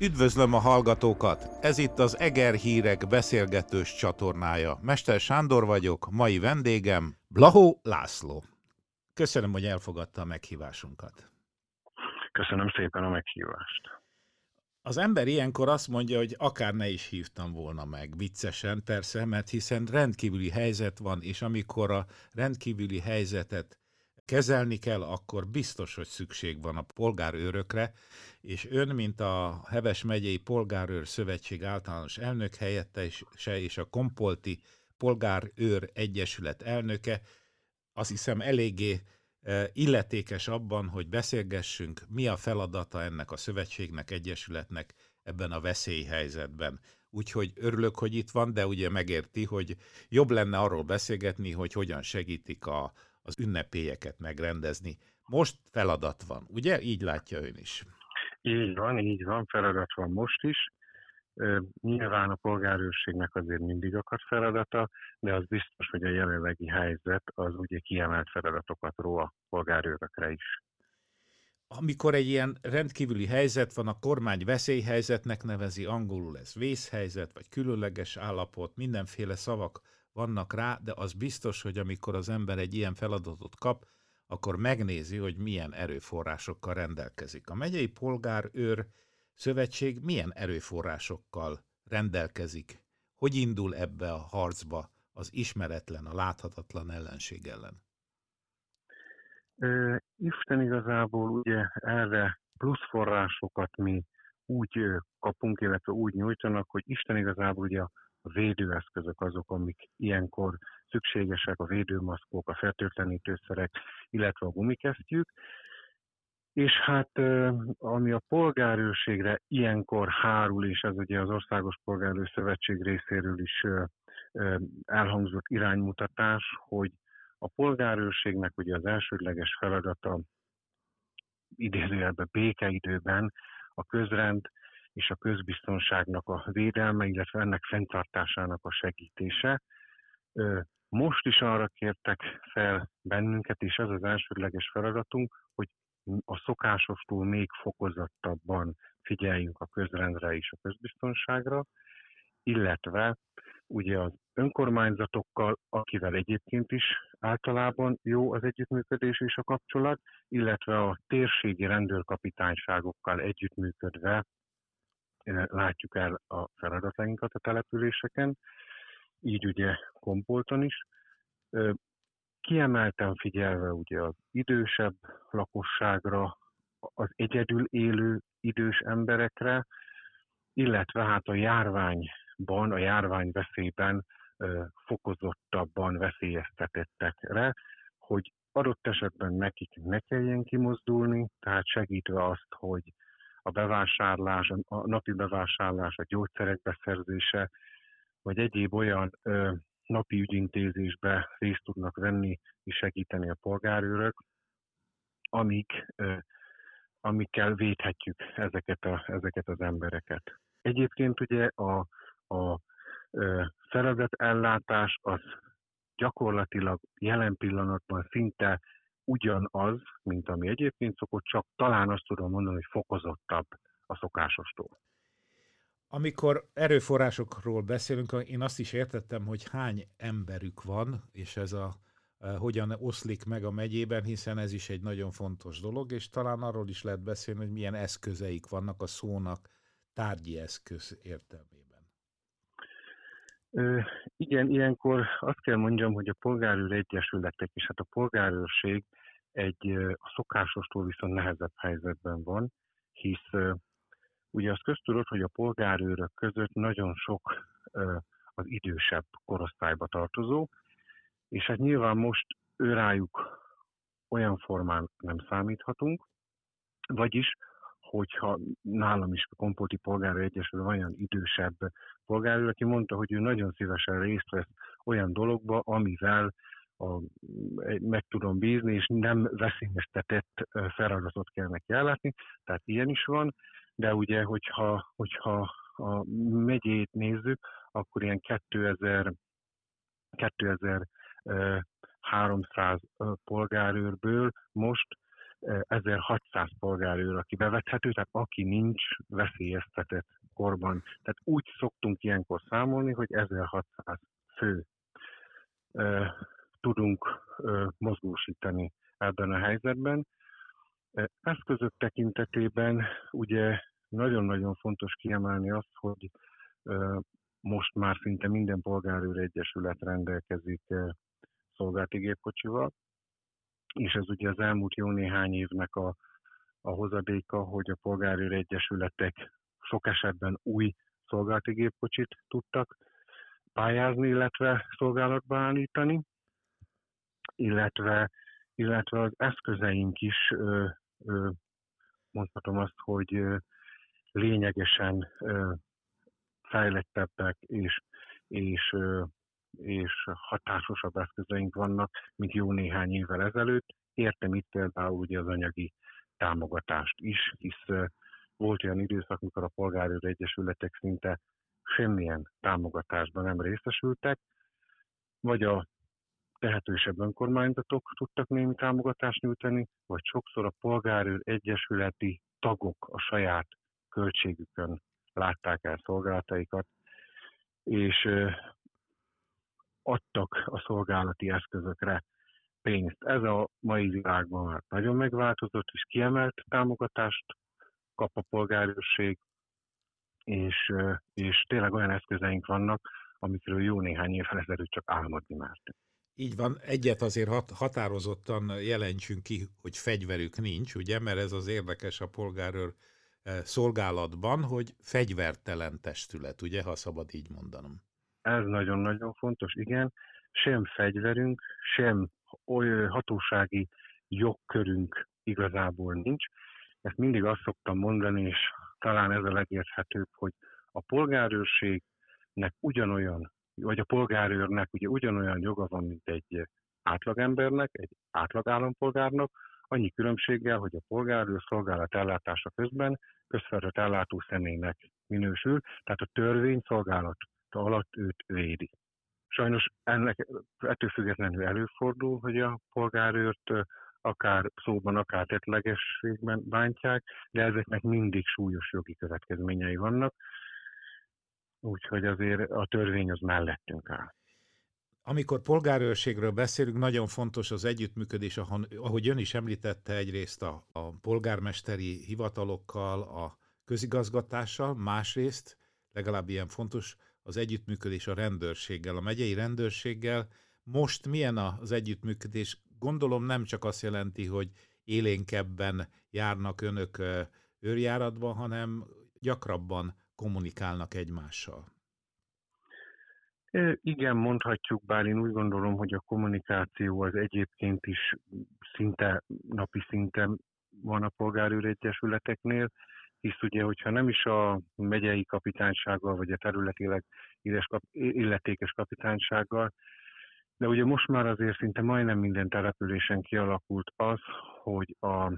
Üdvözlöm a hallgatókat! Ez itt az Eger Hírek beszélgetős csatornája. Mester Sándor vagyok, mai vendégem Blahó László. Köszönöm, hogy elfogadta a meghívásunkat. Köszönöm szépen a meghívást. Az ember ilyenkor azt mondja, hogy akár ne is hívtam volna meg, viccesen persze, mert hiszen rendkívüli helyzet van, és amikor a rendkívüli helyzetet kezelni kell, akkor biztos, hogy szükség van a polgárőrökre, és ön, mint a Heves megyei Polgárőr Szövetség általános elnök helyettese és a Kompolti Polgárőr Egyesület elnöke, azt hiszem eléggé e, illetékes abban, hogy beszélgessünk, mi a feladata ennek a szövetségnek, egyesületnek ebben a veszélyhelyzetben. Úgyhogy örülök, hogy itt van, de ugye megérti, hogy jobb lenne arról beszélgetni, hogy hogyan segítik a, az ünnepélyeket megrendezni. Most feladat van, ugye? Így látja ön is. Így van, így van, feladat van most is. Nyilván a polgárőrségnek azért mindig akad feladata, de az biztos, hogy a jelenlegi helyzet az ugye kiemelt feladatokat ró a polgárőrökre is. Amikor egy ilyen rendkívüli helyzet van, a kormány veszélyhelyzetnek nevezi, angolul ez vészhelyzet, vagy különleges állapot, mindenféle szavak vannak rá, de az biztos, hogy amikor az ember egy ilyen feladatot kap, akkor megnézi, hogy milyen erőforrásokkal rendelkezik. A megyei polgárőr szövetség milyen erőforrásokkal rendelkezik? Hogy indul ebbe a harcba az ismeretlen, a láthatatlan ellenség ellen? Isten igazából ugye erre plusz forrásokat mi úgy kapunk, illetve úgy nyújtanak, hogy Isten igazából ugye a a védőeszközök azok, amik ilyenkor szükségesek, a védőmaszkok, a fertőtlenítőszerek, illetve a gumikesztyűk. És hát ami a polgárőrségre ilyenkor hárul, és ez ugye az Országos Polgárőr Szövetség részéről is elhangzott iránymutatás, hogy a polgárőrségnek ugye az elsődleges feladata idézőjelben békeidőben a közrend és a közbiztonságnak a védelme, illetve ennek fenntartásának a segítése. Most is arra kértek fel bennünket, és ez az elsődleges feladatunk, hogy a szokásostól még fokozottabban figyeljünk a közrendre és a közbiztonságra, illetve ugye az önkormányzatokkal, akivel egyébként is általában jó az együttműködés és a kapcsolat, illetve a térségi rendőrkapitányságokkal együttműködve látjuk el a feladatainkat a településeken, így ugye Kompolton is. Kiemelten figyelve ugye az idősebb lakosságra, az egyedül élő idős emberekre, illetve hát a járványban, a járvány veszélyben fokozottabban veszélyeztetettekre, hogy adott esetben nekik ne kelljen kimozdulni, tehát segítve azt, hogy a bevásárlás, a napi bevásárlás, a gyógyszerek beszerzése, vagy egyéb olyan ö, napi ügyintézésbe részt tudnak venni és segíteni a polgárőrök, amik, ö, amikkel védhetjük ezeket, a, ezeket az embereket. Egyébként ugye a, a feladatellátás az gyakorlatilag jelen pillanatban szinte ugyanaz, mint ami egyébként szokott, csak talán azt tudom mondani, hogy fokozottabb a szokásostól. Amikor erőforrásokról beszélünk, én azt is értettem, hogy hány emberük van, és ez a e, hogyan oszlik meg a megyében, hiszen ez is egy nagyon fontos dolog, és talán arról is lehet beszélni, hogy milyen eszközeik vannak a szónak tárgyi eszköz értelmében. Igen, ilyenkor azt kell mondjam, hogy a polgárőr egyesületek és hát a polgárőrség egy a szokásostól viszont nehezebb helyzetben van, hisz ugye az köztudott, hogy a polgárőrök között nagyon sok az idősebb korosztályba tartozó, és hát nyilván most őrájuk olyan formán nem számíthatunk, vagyis hogyha nálam is a Kompolti Polgárő Egyesül olyan idősebb polgárőr, aki mondta, hogy ő nagyon szívesen részt vesz olyan dologba, amivel a, meg tudom bízni, és nem veszélyeztetett feladatot kell neki ellátni, tehát ilyen is van, de ugye, hogyha, hogyha a megyét nézzük, akkor ilyen 2000, 2300 polgárőrből most 1600 polgárőr, aki bevethető, tehát aki nincs veszélyeztetett korban. Tehát úgy szoktunk ilyenkor számolni, hogy 1600 fő tudunk mozgósítani ebben a helyzetben. Eszközök tekintetében ugye nagyon-nagyon fontos kiemelni azt, hogy most már szinte minden polgárőr egyesület rendelkezik szolgálati gépkocsival, és ez ugye az elmúlt jó néhány évnek a, a hozadéka, hogy a polgárőr egyesületek sok esetben új szolgálati gépkocsit tudtak pályázni, illetve szolgálatba állítani, illetve, illetve az eszközeink is, ö, ö, mondhatom azt, hogy ö, lényegesen ö, fejlettebbek és, és, ö, és hatásosabb eszközeink vannak, mint jó néhány évvel ezelőtt. Értem itt például ugye az anyagi támogatást is, hisz volt olyan időszak, amikor a polgárőr egyesületek szinte semmilyen támogatásban nem részesültek, vagy a tehetősebb önkormányzatok tudtak némi támogatást nyújtani, vagy sokszor a polgárőr egyesületi tagok a saját költségükön látták el szolgálataikat, és adtak a szolgálati eszközökre pénzt. Ez a mai világban már nagyon megváltozott, és kiemelt támogatást kap a polgárőrség, és, és tényleg olyan eszközeink vannak, amikről jó néhány évvel ezelőtt csak álmodni már. Így van, egyet azért hat, határozottan jelentsünk ki, hogy fegyverük nincs, ugye, mert ez az érdekes a polgárőr szolgálatban, hogy fegyvertelen testület, ugye, ha szabad így mondanom. Ez nagyon-nagyon fontos, igen. Sem fegyverünk, sem hatósági jogkörünk igazából nincs. Ezt mindig azt szoktam mondani, és talán ez a legérthetőbb, hogy a polgárőrségnek ugyanolyan, vagy a polgárőrnek ugye ugyanolyan joga van, mint egy átlagembernek, egy átlag állampolgárnak, annyi különbséggel, hogy a polgárőr szolgálat ellátása közben közfeladott ellátó személynek minősül, tehát a törvény szolgálat alatt őt védi. Sajnos ennek ettől függetlenül előfordul, hogy a polgárőrt akár szóban, akár tettlegességben bántják, de ezeknek mindig súlyos jogi következményei vannak, úgyhogy azért a törvény az mellettünk áll. Amikor polgárőrségről beszélünk, nagyon fontos az együttműködés, ahogy ön is említette egyrészt a, a polgármesteri hivatalokkal, a közigazgatással, másrészt, legalább ilyen fontos, az együttműködés a rendőrséggel, a megyei rendőrséggel. Most milyen az együttműködés? Gondolom nem csak azt jelenti, hogy élénkebben járnak önök őrjáratban, hanem gyakrabban kommunikálnak egymással. Igen, mondhatjuk, bár én úgy gondolom, hogy a kommunikáció az egyébként is szinte napi szinten van a polgárőr egyesületeknél, hisz ugye, hogyha nem is a megyei kapitánysággal, vagy a területileg illetékes kapitánysággal, de ugye most már azért szinte majdnem minden településen kialakult az, hogy a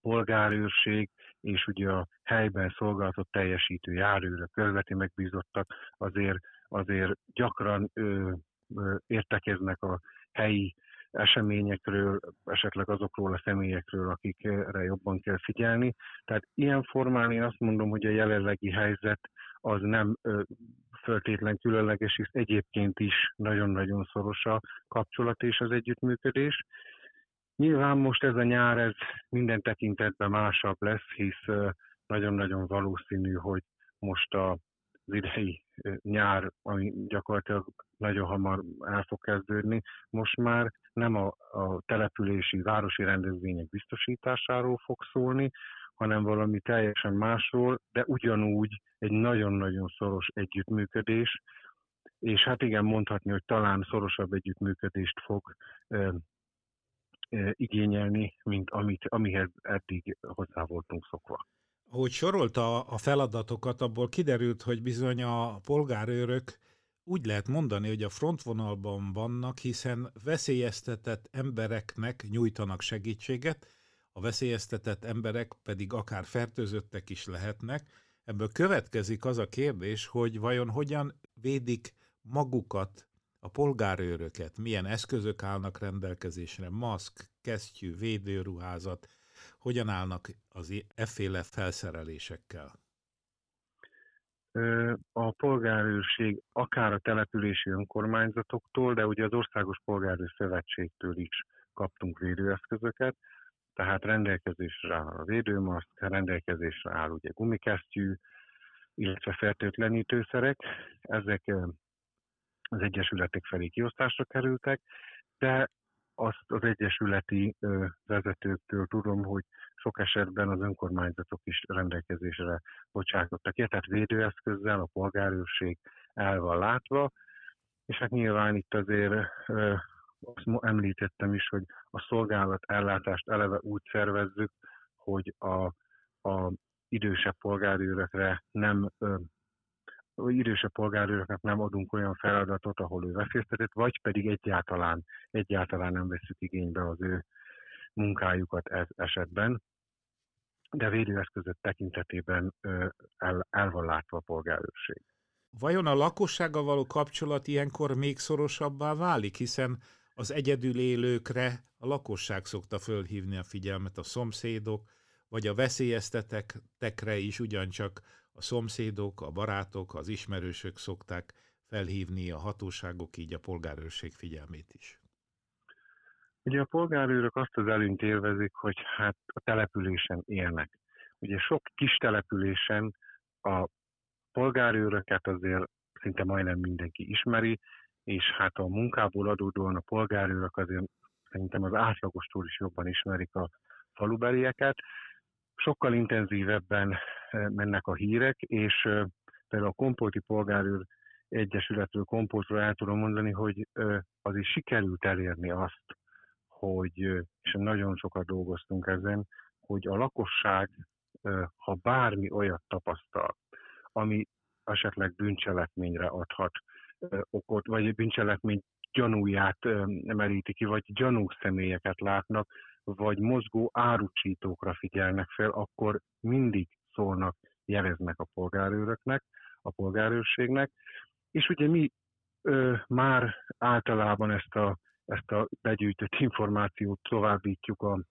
polgárőrség és ugye a helyben szolgálatot teljesítő járőrök, közveti megbízottak azért, azért gyakran ö, ö, értekeznek a helyi eseményekről, esetleg azokról a személyekről, akikre jobban kell figyelni. Tehát ilyen formán azt mondom, hogy a jelenlegi helyzet az nem föltétlen különleges, hisz egyébként is nagyon-nagyon szoros a kapcsolat és az együttműködés. Nyilván most ez a nyár ez minden tekintetben másabb lesz, hisz nagyon-nagyon valószínű, hogy most az idei nyár, ami gyakorlatilag nagyon hamar el fog kezdődni, most már nem a, a települési, városi rendezvények biztosításáról fog szólni, hanem valami teljesen másról, de ugyanúgy egy nagyon-nagyon szoros együttműködés, és hát igen, mondhatni, hogy talán szorosabb együttműködést fog e, e, igényelni, mint amit, amihez eddig hozzá voltunk szokva. Ahogy sorolta a feladatokat, abból kiderült, hogy bizony a polgárőrök úgy lehet mondani, hogy a frontvonalban vannak, hiszen veszélyeztetett embereknek nyújtanak segítséget, a veszélyeztetett emberek pedig akár fertőzöttek is lehetnek. Ebből következik az a kérdés, hogy vajon hogyan védik magukat, a polgárőröket, milyen eszközök állnak rendelkezésre, maszk, kesztyű, védőruházat, hogyan állnak az efféle felszerelésekkel? A polgárőrség akár a települési önkormányzatoktól, de ugye az Országos Polgárőr Szövetségtől is kaptunk védőeszközöket, tehát rendelkezésre áll a védőmaszk, rendelkezésre áll ugye gumikesztyű, illetve fertőtlenítőszerek. Ezek az egyesületek felé kiosztásra kerültek, de azt az egyesületi vezetőktől tudom, hogy sok esetben az önkormányzatok is rendelkezésre bocsátottak. Ki, tehát védőeszközzel a polgárőrség el van látva, és hát nyilván itt azért azt említettem is, hogy a szolgálat ellátást eleve úgy szervezzük, hogy a, a idősebb polgárőrökre nem idősebb polgárőröknek nem adunk olyan feladatot, ahol ő veszélyeztetett, vagy pedig egyáltalán, egyáltalán nem veszük igénybe az ő munkájukat ez esetben, de védőeszközök tekintetében el, el van látva a polgárőrség. Vajon a lakossággal való kapcsolat ilyenkor még szorosabbá válik, hiszen az egyedül élőkre a lakosság szokta fölhívni a figyelmet, a szomszédok, vagy a veszélyeztetekre is ugyancsak a szomszédok, a barátok, az ismerősök szokták felhívni a hatóságok, így a polgárőrség figyelmét is. Ugye a polgárőrök azt az előnyt élvezik, hogy hát a településen élnek. Ugye sok kis településen a polgárőröket azért szinte majdnem mindenki ismeri, és hát a munkából adódóan a polgárőrök azért szerintem az átlagostól is jobban ismerik a falubelieket. Sokkal intenzívebben mennek a hírek, és például a Kompolti Polgárőr Egyesületről, Kompoltról el tudom mondani, hogy az is sikerült elérni azt, hogy, és nagyon sokat dolgoztunk ezen, hogy a lakosság, ha bármi olyat tapasztal, ami esetleg bűncselekményre adhat okot, vagy bűncselekmény gyanúját meríti ki, vagy gyanús személyeket látnak, vagy mozgó árucsítókra figyelnek fel, akkor mindig szólnak, jeleznek a polgárőröknek, a polgárőrségnek. És ugye mi ö, már általában ezt a, ezt a begyűjtött információt továbbítjuk a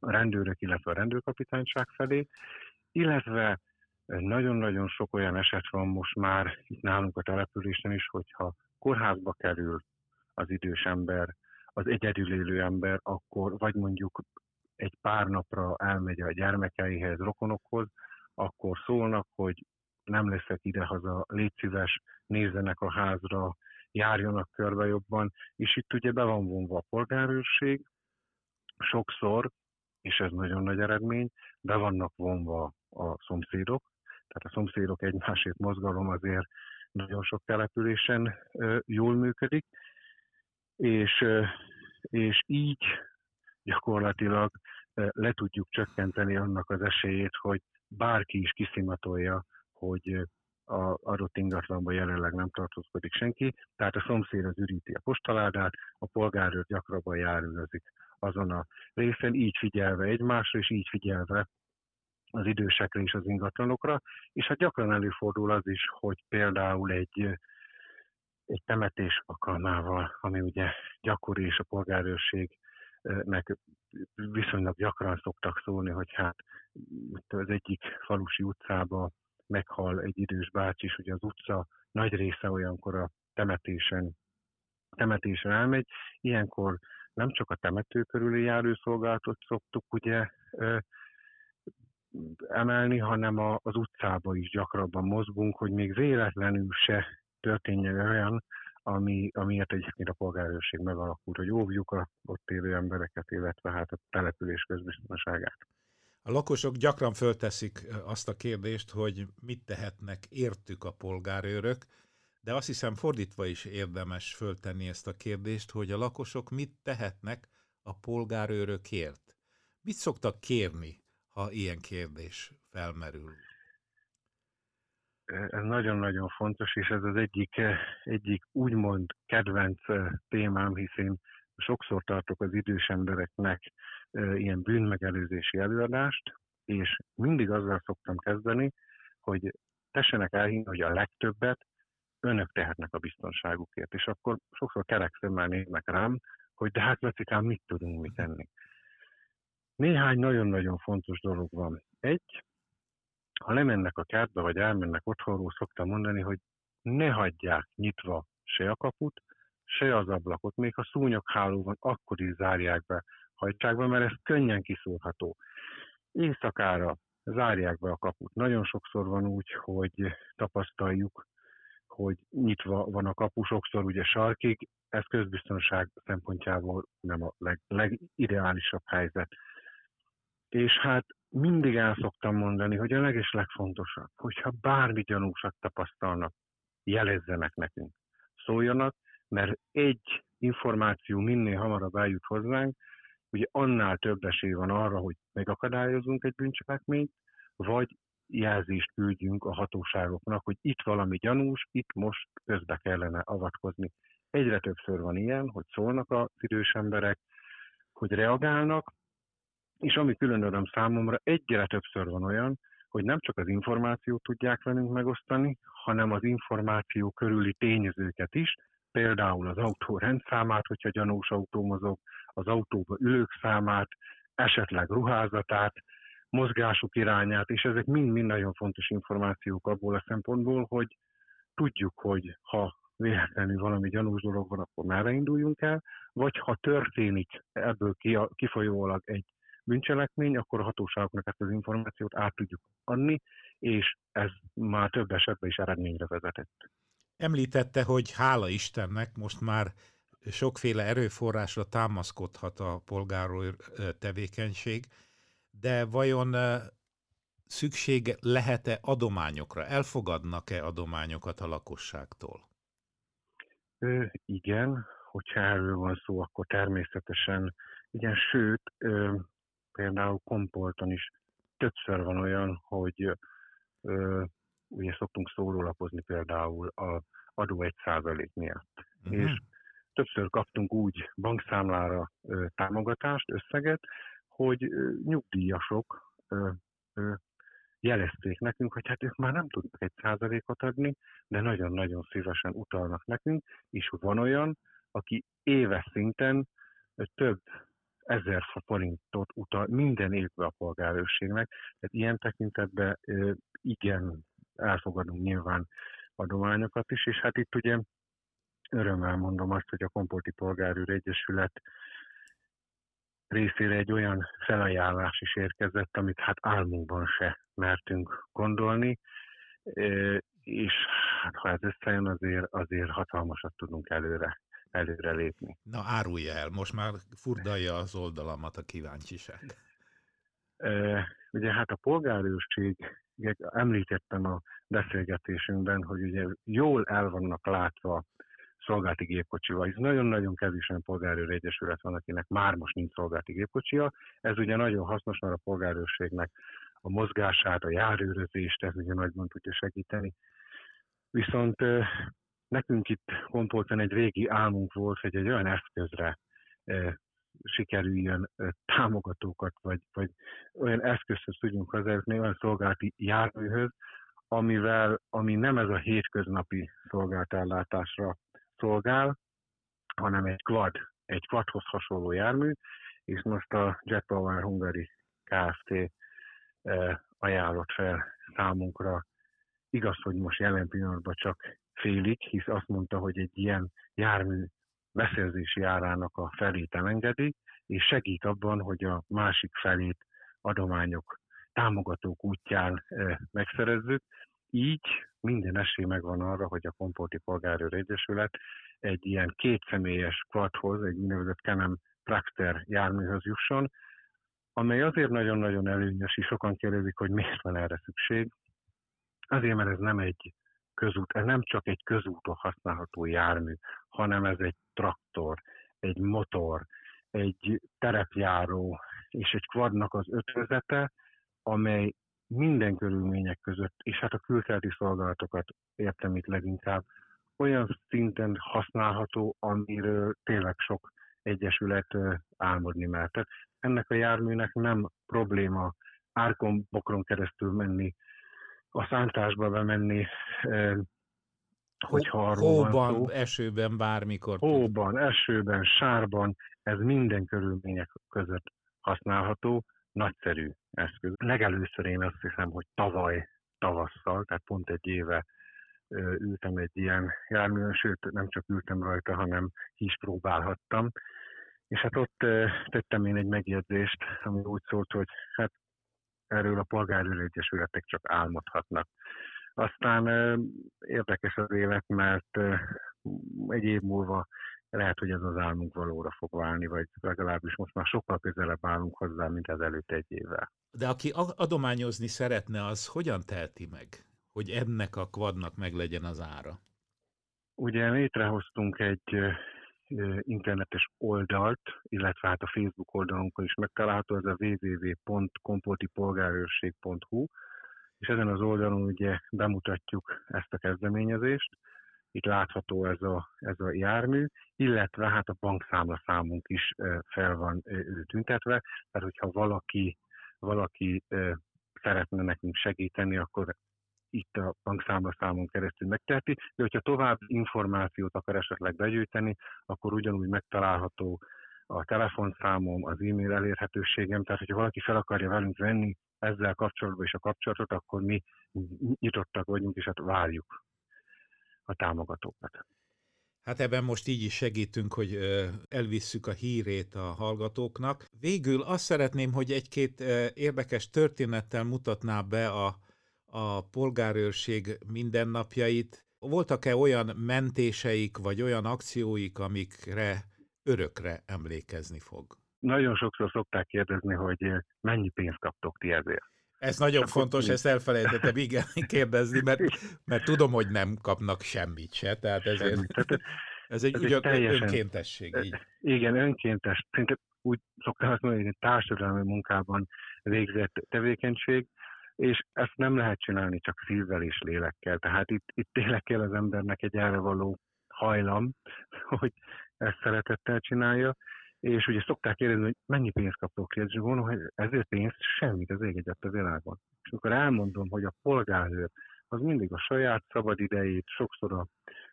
rendőrök, illetve a rendőrkapitányság felé, illetve nagyon-nagyon sok olyan eset van most már itt nálunk a településen is, hogyha kórházba kerül az idős ember, az egyedül élő ember, akkor vagy mondjuk egy pár napra elmegy a gyermekeihez, rokonokhoz, akkor szólnak, hogy nem leszek idehaza, légy szíves, nézzenek a házra, járjanak körbe jobban, és itt ugye be van vonva a polgárőrség, sokszor, és ez nagyon nagy eredmény, be vannak vonva a szomszédok, tehát a szomszédok egymásért mozgalom azért nagyon sok településen jól működik, és, és így gyakorlatilag le tudjuk csökkenteni annak az esélyét, hogy bárki is kiszimatolja, hogy a adott ingatlanban jelenleg nem tartózkodik senki, tehát a szomszéd az üríti a postaládát, a polgárőr gyakrabban járőrözik azon a részen, így figyelve egymásra, és így figyelve az idősekre és az ingatlanokra, és hát gyakran előfordul az is, hogy például egy, egy temetés alkalmával, ami ugye gyakori és a polgárőrségnek viszonylag gyakran szoktak szólni, hogy hát az egyik falusi utcába meghal egy idős bácsi, és ugye az utca nagy része olyankor a temetésen, temetésen elmegy. Ilyenkor nem csak a temető körüli járőszolgálatot szoktuk ugye emelni, hanem az utcába is gyakrabban mozgunk, hogy még véletlenül se történjen olyan, ami, amiért egyébként a polgárőrség megalakult, hogy óvjuk a ott élő embereket, illetve hát a település közbiztonságát. A lakosok gyakran fölteszik azt a kérdést, hogy mit tehetnek értük a polgárőrök, de azt hiszem fordítva is érdemes föltenni ezt a kérdést, hogy a lakosok mit tehetnek a polgárőrökért. Mit szoktak kérni ha ilyen kérdés felmerül? Ez nagyon-nagyon fontos, és ez az egyik, egyik úgymond kedvenc témám, hiszen sokszor tartok az idős embereknek ilyen bűnmegelőzési előadást, és mindig azzal szoktam kezdeni, hogy tessenek elhinni, hogy a legtöbbet önök tehetnek a biztonságukért. És akkor sokszor kerek szemmel néznek rám, hogy de hát Lacikám, mit tudunk mi tenni. Néhány nagyon-nagyon fontos dolog van. Egy, ha lemennek a kertbe, vagy elmennek otthonról, szoktam mondani, hogy ne hagyják nyitva se a kaput, se az ablakot, még ha szúnyogháló van, akkor is zárják be, hajtsák be, mert ez könnyen kiszúrható. Éjszakára zárják be a kaput. Nagyon sokszor van úgy, hogy tapasztaljuk, hogy nyitva van a kapu, sokszor ugye sarkig, ez közbiztonság szempontjából nem a leg, legideálisabb helyzet. És hát mindig el szoktam mondani, hogy a leges legfontosabb, hogyha bármi gyanúsat tapasztalnak, jelezzenek nekünk. Szóljanak, mert egy információ minél hamarabb eljut hozzánk, ugye annál több esély van arra, hogy megakadályozunk egy bűncselekményt, vagy jelzést küldjünk a hatóságoknak, hogy itt valami gyanús, itt most közbe kellene avatkozni. Egyre többször van ilyen, hogy szólnak az idős emberek, hogy reagálnak, és ami külön öröm számomra, egyre többször van olyan, hogy nem csak az információt tudják velünk megosztani, hanem az információ körüli tényezőket is, például az autó rendszámát, hogyha gyanús autó mozog, az autóba ülők számát, esetleg ruházatát, mozgásuk irányát, és ezek mind-mind nagyon fontos információk abból a szempontból, hogy tudjuk, hogy ha véletlenül valami gyanús dolog van, akkor merre induljunk el, vagy ha történik ebből kifolyólag egy bűncselekmény, akkor a hatóságoknak ezt az információt át tudjuk adni, és ez már több esetben is eredményre vezetett. Említette, hogy hála Istennek most már sokféle erőforrásra támaszkodhat a polgáról tevékenység, de vajon szükség lehet-e adományokra? Elfogadnak-e adományokat a lakosságtól? Ö, igen, hogyha erről van szó, akkor természetesen igen, sőt, ö, például Kompolton is többször van olyan, hogy ö, ugye szoktunk szórólapozni például a adó egy százalék miatt. Uh-huh. És többször kaptunk úgy bankszámlára ö, támogatást, összeget, hogy ö, nyugdíjasok ö, ö, jelezték nekünk, hogy hát ők már nem tudnak egy százalékot adni, de nagyon-nagyon szívesen utalnak nekünk, és van olyan, aki éves szinten több ezer forintot utal minden évben a polgárőrségnek. Tehát ilyen tekintetben igen, elfogadunk nyilván adományokat is, és hát itt ugye örömmel mondom azt, hogy a Kompolti Polgárőr Egyesület részére egy olyan felajánlás is érkezett, amit hát álmunkban se mertünk gondolni, és hát ha ez összejön, azért, azért hatalmasat tudunk előre előre lépni. Na árulja el, most már furdalja az oldalamat a kíváncsiság. E, ugye hát a polgárőrség, említettem a beszélgetésünkben, hogy ugye jól el vannak látva szolgálti gépkocsival. Ez nagyon-nagyon kevés olyan polgárőr egyesület van, akinek már most nincs szolgálti gépkocsia. Ez ugye nagyon hasznos, mert a polgárőrségnek a mozgását, a járőrözést, ez ugye nagyban tudja segíteni. Viszont nekünk itt Kompolton egy régi álmunk volt, hogy egy olyan eszközre sikerüljön támogatókat, vagy, vagy olyan eszközhöz tudjunk hozzájutni, olyan szolgálati járműhöz, amivel, ami nem ez a hétköznapi szolgáltellátásra szolgál, hanem egy quad, egy quadhoz hasonló jármű, és most a Jet Power Hungary Kft. Ajánlott fel számunkra. Igaz, hogy most jelen pillanatban csak félig, hisz azt mondta, hogy egy ilyen jármű beszerzési árának a felét elengedi, és segít abban, hogy a másik felét adományok, támogatók útján megszerezzük. Így minden esély megvan arra, hogy a Kompolti Polgárőr Egyesület egy ilyen kétszemélyes quadhoz, egy úgynevezett Kenem Traktor járműhöz jusson, amely azért nagyon-nagyon előnyös, és sokan kérdezik, hogy miért van erre szükség. Azért, mert ez nem egy közút, ez nem csak egy közúton használható jármű, hanem ez egy traktor, egy motor, egy terepjáró és egy kvadnak az ötvözete, amely minden körülmények között, és hát a külkeleti szolgálatokat értem itt leginkább, olyan szinten használható, amiről tényleg sok egyesület álmodni mert. Tehát ennek a járműnek nem probléma árkon, bokron keresztül menni, a szántásba bemenni, hogyha arról Hóban, van szó. esőben, bármikor. Hóban, esőben, sárban, ez minden körülmények között használható, nagyszerű eszköz. Legelőször én azt hiszem, hogy tavaly tavasszal, tehát pont egy éve ültem egy ilyen járművön, sőt nem csak ültem rajta, hanem is próbálhattam. És hát ott tettem én egy megjegyzést, ami úgy szólt, hogy hát erről a polgárőr egyesületek csak álmodhatnak. Aztán érdekes az élet, mert egy év múlva lehet, hogy ez az álmunk valóra fog válni, vagy legalábbis most már sokkal közelebb állunk hozzá, mint az előtt egy évvel. De aki adományozni szeretne, az hogyan teheti meg, hogy ennek a kvadnak meg legyen az ára? Ugye létrehoztunk egy internetes oldalt, illetve hát a Facebook oldalunkon is megtalálható, ez a www.kompotipolgárőrség.hu, és ezen az oldalon ugye bemutatjuk ezt a kezdeményezést, itt látható ez a, ez a jármű, illetve hát a bankszámla számunk is fel van tüntetve, tehát hogyha valaki, valaki szeretne nekünk segíteni, akkor itt a bankszámla számon keresztül megteheti, de hogyha tovább információt akar esetleg begyűjteni, akkor ugyanúgy megtalálható a telefonszámom, az e-mail elérhetőségem, tehát hogyha valaki fel akarja velünk venni ezzel kapcsolatban is a kapcsolatot, akkor mi nyitottak vagyunk, és hát várjuk a támogatókat. Hát ebben most így is segítünk, hogy elvisszük a hírét a hallgatóknak. Végül azt szeretném, hogy egy-két érdekes történettel mutatná be a, a polgárőrség mindennapjait. Voltak-e olyan mentéseik, vagy olyan akcióik, amikre örökre emlékezni fog? Nagyon sokszor szokták kérdezni, hogy mennyi pénzt kaptok ti ezért. Ez nagyon Akkor fontos, mi? ezt elfelejtettem igen kérdezni, mert, mert tudom, hogy nem kapnak semmit se, tehát ezért, semmit. Tehát ez egy, ez ugyan, teljesen, önkéntesség. Így. Igen, önkéntes. Szinte úgy szoktam azt mondani, hogy társadalmi munkában végzett tevékenység, és ezt nem lehet csinálni csak szívvel és lélekkel. Tehát itt, itt tényleg kell az embernek egy erre való hajlam, hogy ezt szeretettel csinálja, és ugye szokták kérdezni, hogy mennyi pénzt kaptok ki, és gondolom, hogy ezért pénzt semmit az ég a világon. És akkor elmondom, hogy a polgárőr az mindig a saját szabadidejét, sokszor a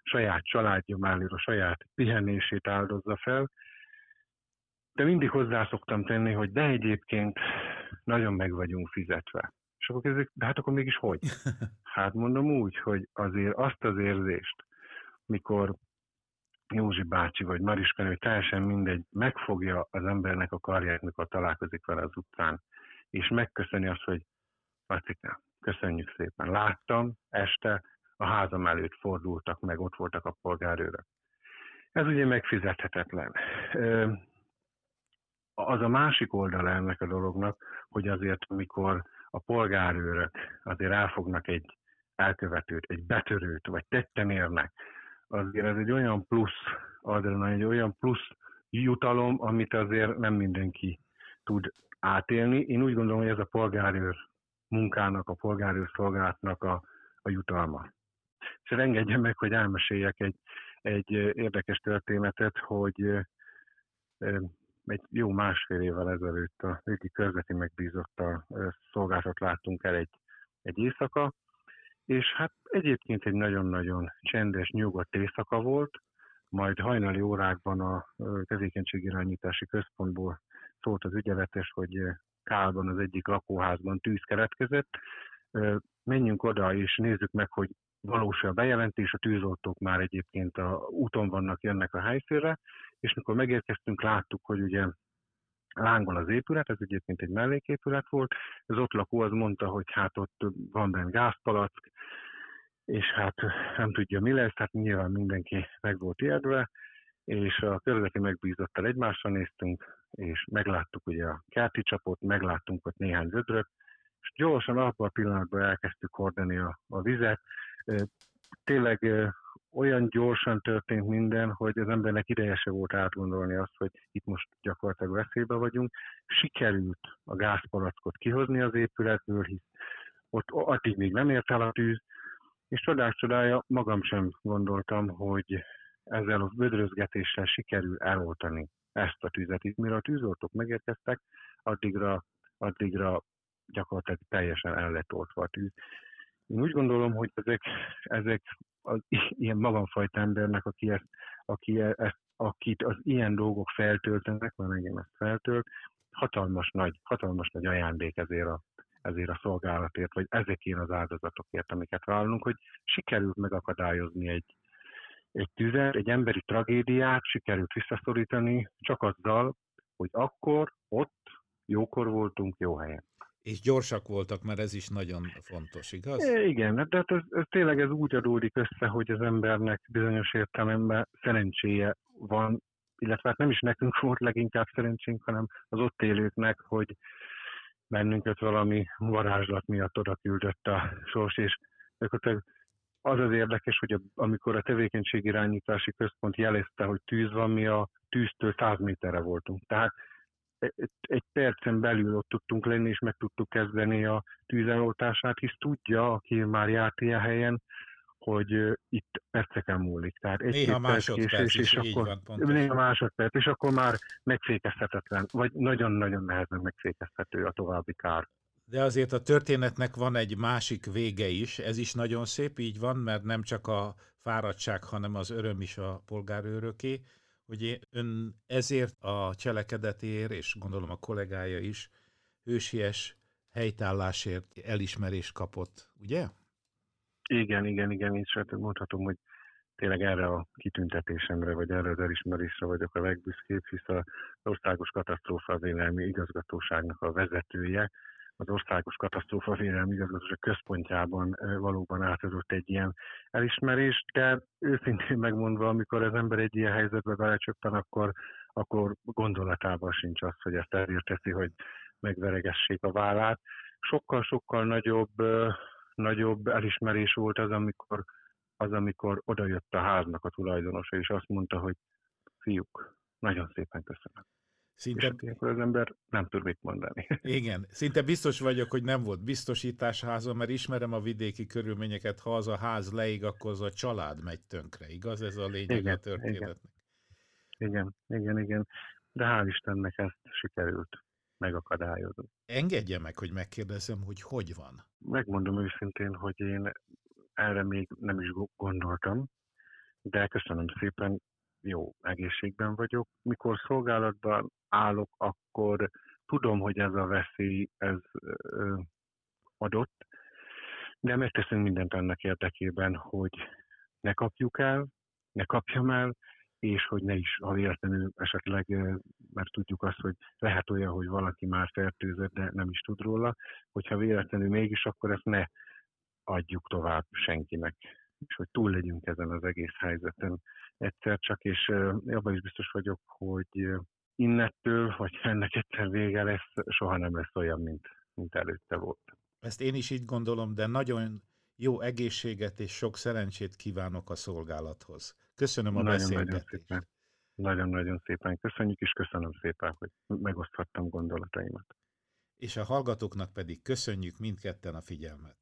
saját családja mellé, a saját pihenését áldozza fel, de mindig hozzá szoktam tenni, hogy de egyébként nagyon meg vagyunk fizetve. És akkor kezdik, de hát akkor mégis hogy? Hát mondom úgy, hogy azért azt az érzést, mikor Józsi bácsi vagy Mariska, hogy teljesen mindegy, megfogja az embernek a karját, mikor találkozik vele az utcán, és megköszöni azt, hogy Pacika, köszönjük szépen. Láttam, este a házam előtt fordultak meg, ott voltak a polgárőrök. Ez ugye megfizethetetlen. Az a másik oldal ennek a dolognak, hogy azért, mikor a polgárőrök azért elfognak egy elkövetőt, egy betörőt, vagy tetten érnek, azért ez egy olyan plusz adrenalin, egy olyan plusz jutalom, amit azért nem mindenki tud átélni. Én úgy gondolom, hogy ez a polgárőr munkának, a polgárőr szolgálatnak a, a jutalma. És engedjen meg, hogy elmeséljek egy, egy érdekes történetet, hogy egy jó másfél évvel ezelőtt a régi körzeti megbízottal szolgáltat láttunk el egy, egy éjszaka, és hát egyébként egy nagyon-nagyon csendes, nyugodt éjszaka volt, majd hajnali órákban a tevékenységirányítási központból szólt az ügyeletes, hogy Kálban az egyik lakóházban tűz keletkezett. Menjünk oda és nézzük meg, hogy valós a bejelentés, a tűzoltók már egyébként a úton vannak, jönnek a helyszínre, és mikor megérkeztünk, láttuk, hogy ugye lángol az épület, ez egyébként egy melléképület volt, az ott lakó az mondta, hogy hát ott van benne gázpalack, és hát nem tudja mi lesz, hát nyilván mindenki meg volt ijedve, és a körzeti megbízottal egymásra néztünk, és megláttuk ugye a kerti csapot, megláttunk ott néhány zödröt, és gyorsan abban a pillanatban elkezdtük hordani a, a vizet. Tényleg olyan gyorsan történt minden, hogy az embernek ideje se volt átgondolni azt, hogy itt most gyakorlatilag veszélybe vagyunk. Sikerült a gázpalackot kihozni az épületből, hisz ott addig még nem ért el a tűz, és csodás csodája, magam sem gondoltam, hogy ezzel a vödrözgetéssel sikerül eloltani ezt a tüzet. Itt mire a tűzoltók megérkeztek, addigra, addigra gyakorlatilag teljesen el lett oltva a tűz. Én úgy gondolom, hogy ezek, ezek az ilyen magamfajta embernek, aki ezt, aki e, ezt, akit az ilyen dolgok feltöltenek, mert engem ezt feltölt, hatalmas nagy, hatalmas nagy ajándék ezért a, ezért a szolgálatért, vagy ezekért az áldozatokért, amiket vállalunk, hogy sikerült megakadályozni egy, egy tüzet, egy emberi tragédiát, sikerült visszaszorítani, csak azzal, hogy akkor, ott, jókor voltunk, jó helyen. És gyorsak voltak, mert ez is nagyon fontos, igaz? É, igen, de hát ez, ez tényleg ez úgy adódik össze, hogy az embernek bizonyos értelemben szerencséje van, illetve hát nem is nekünk volt leginkább szerencsénk, hanem az ott élőknek, hogy bennünket valami varázslat miatt oda küldött a sors, és az az érdekes, hogy a, amikor a tevékenységirányítási központ jelezte, hogy tűz van, mi a tűztől 100 méterre voltunk. Tehát egy percen belül ott tudtunk lenni, és meg tudtuk kezdeni a tűzeloltását, hisz tudja, aki már járt ilyen helyen, hogy itt perceken múlik. Tehát egy néha másodperc és, és akkor, van, pontosan. Néha másodperc, és akkor már megfékezhetetlen, vagy nagyon-nagyon nehezen megfékezhető a további kár. De azért a történetnek van egy másik vége is, ez is nagyon szép, így van, mert nem csak a fáradtság, hanem az öröm is a polgárőröké hogy ön ezért a cselekedetért, és gondolom a kollégája is, hősies helytállásért elismerést kapott, ugye? Igen, igen, igen, és hát mondhatom, hogy tényleg erre a kitüntetésemre, vagy erre az elismerésre vagyok a legbüszkébb, hisz az Országos Katasztrófa Vélelmi Igazgatóságnak a vezetője, az Országos Katasztrófa Védelmi Igazgatóság központjában valóban átadott egy ilyen elismerést, de őszintén megmondva, amikor az ember egy ilyen helyzetbe belecsöppen, akkor, akkor gondolatában sincs az, hogy ezt ezért teszi, hogy megveregessék a vállát. Sokkal-sokkal nagyobb, nagyobb elismerés volt az, amikor, az, amikor odajött a háznak a tulajdonosa, és azt mondta, hogy fiúk, nagyon szépen köszönöm. Szinte... És ilyenkor az ember nem tud mit mondani. Igen, szinte biztos vagyok, hogy nem volt biztosítás házon, mert ismerem a vidéki körülményeket, ha az a ház leig, akkor az a család megy tönkre, igaz? Ez a lényeg igen, a történetnek. Igen. igen, igen, igen. De hál' Istennek ezt sikerült megakadályozni. Engedje meg, hogy megkérdezem, hogy hogy van? Megmondom őszintén, hogy én erre még nem is gondoltam, de köszönöm szépen, jó egészségben vagyok. Mikor szolgálatban állok, akkor tudom, hogy ez a veszély ez adott, de megteszünk mindent annak érdekében, hogy ne kapjuk el, ne kapjam el, és hogy ne is, ha véletlenül esetleg, mert tudjuk azt, hogy lehet olyan, hogy valaki már fertőzött, de nem is tud róla, hogyha véletlenül mégis, akkor ezt ne adjuk tovább senkinek, és hogy túl legyünk ezen az egész helyzeten egyszer csak, és abban is biztos vagyok, hogy innettől, vagy ennek egyszer vége lesz, soha nem lesz olyan, mint, mint előtte volt. Ezt én is így gondolom, de nagyon jó egészséget és sok szerencsét kívánok a szolgálathoz. Köszönöm a nagyon, beszélgetést. Nagyon szépen. Nagyon-nagyon szépen köszönjük, és köszönöm szépen, hogy megoszthattam gondolataimat. És a hallgatóknak pedig köszönjük mindketten a figyelmet.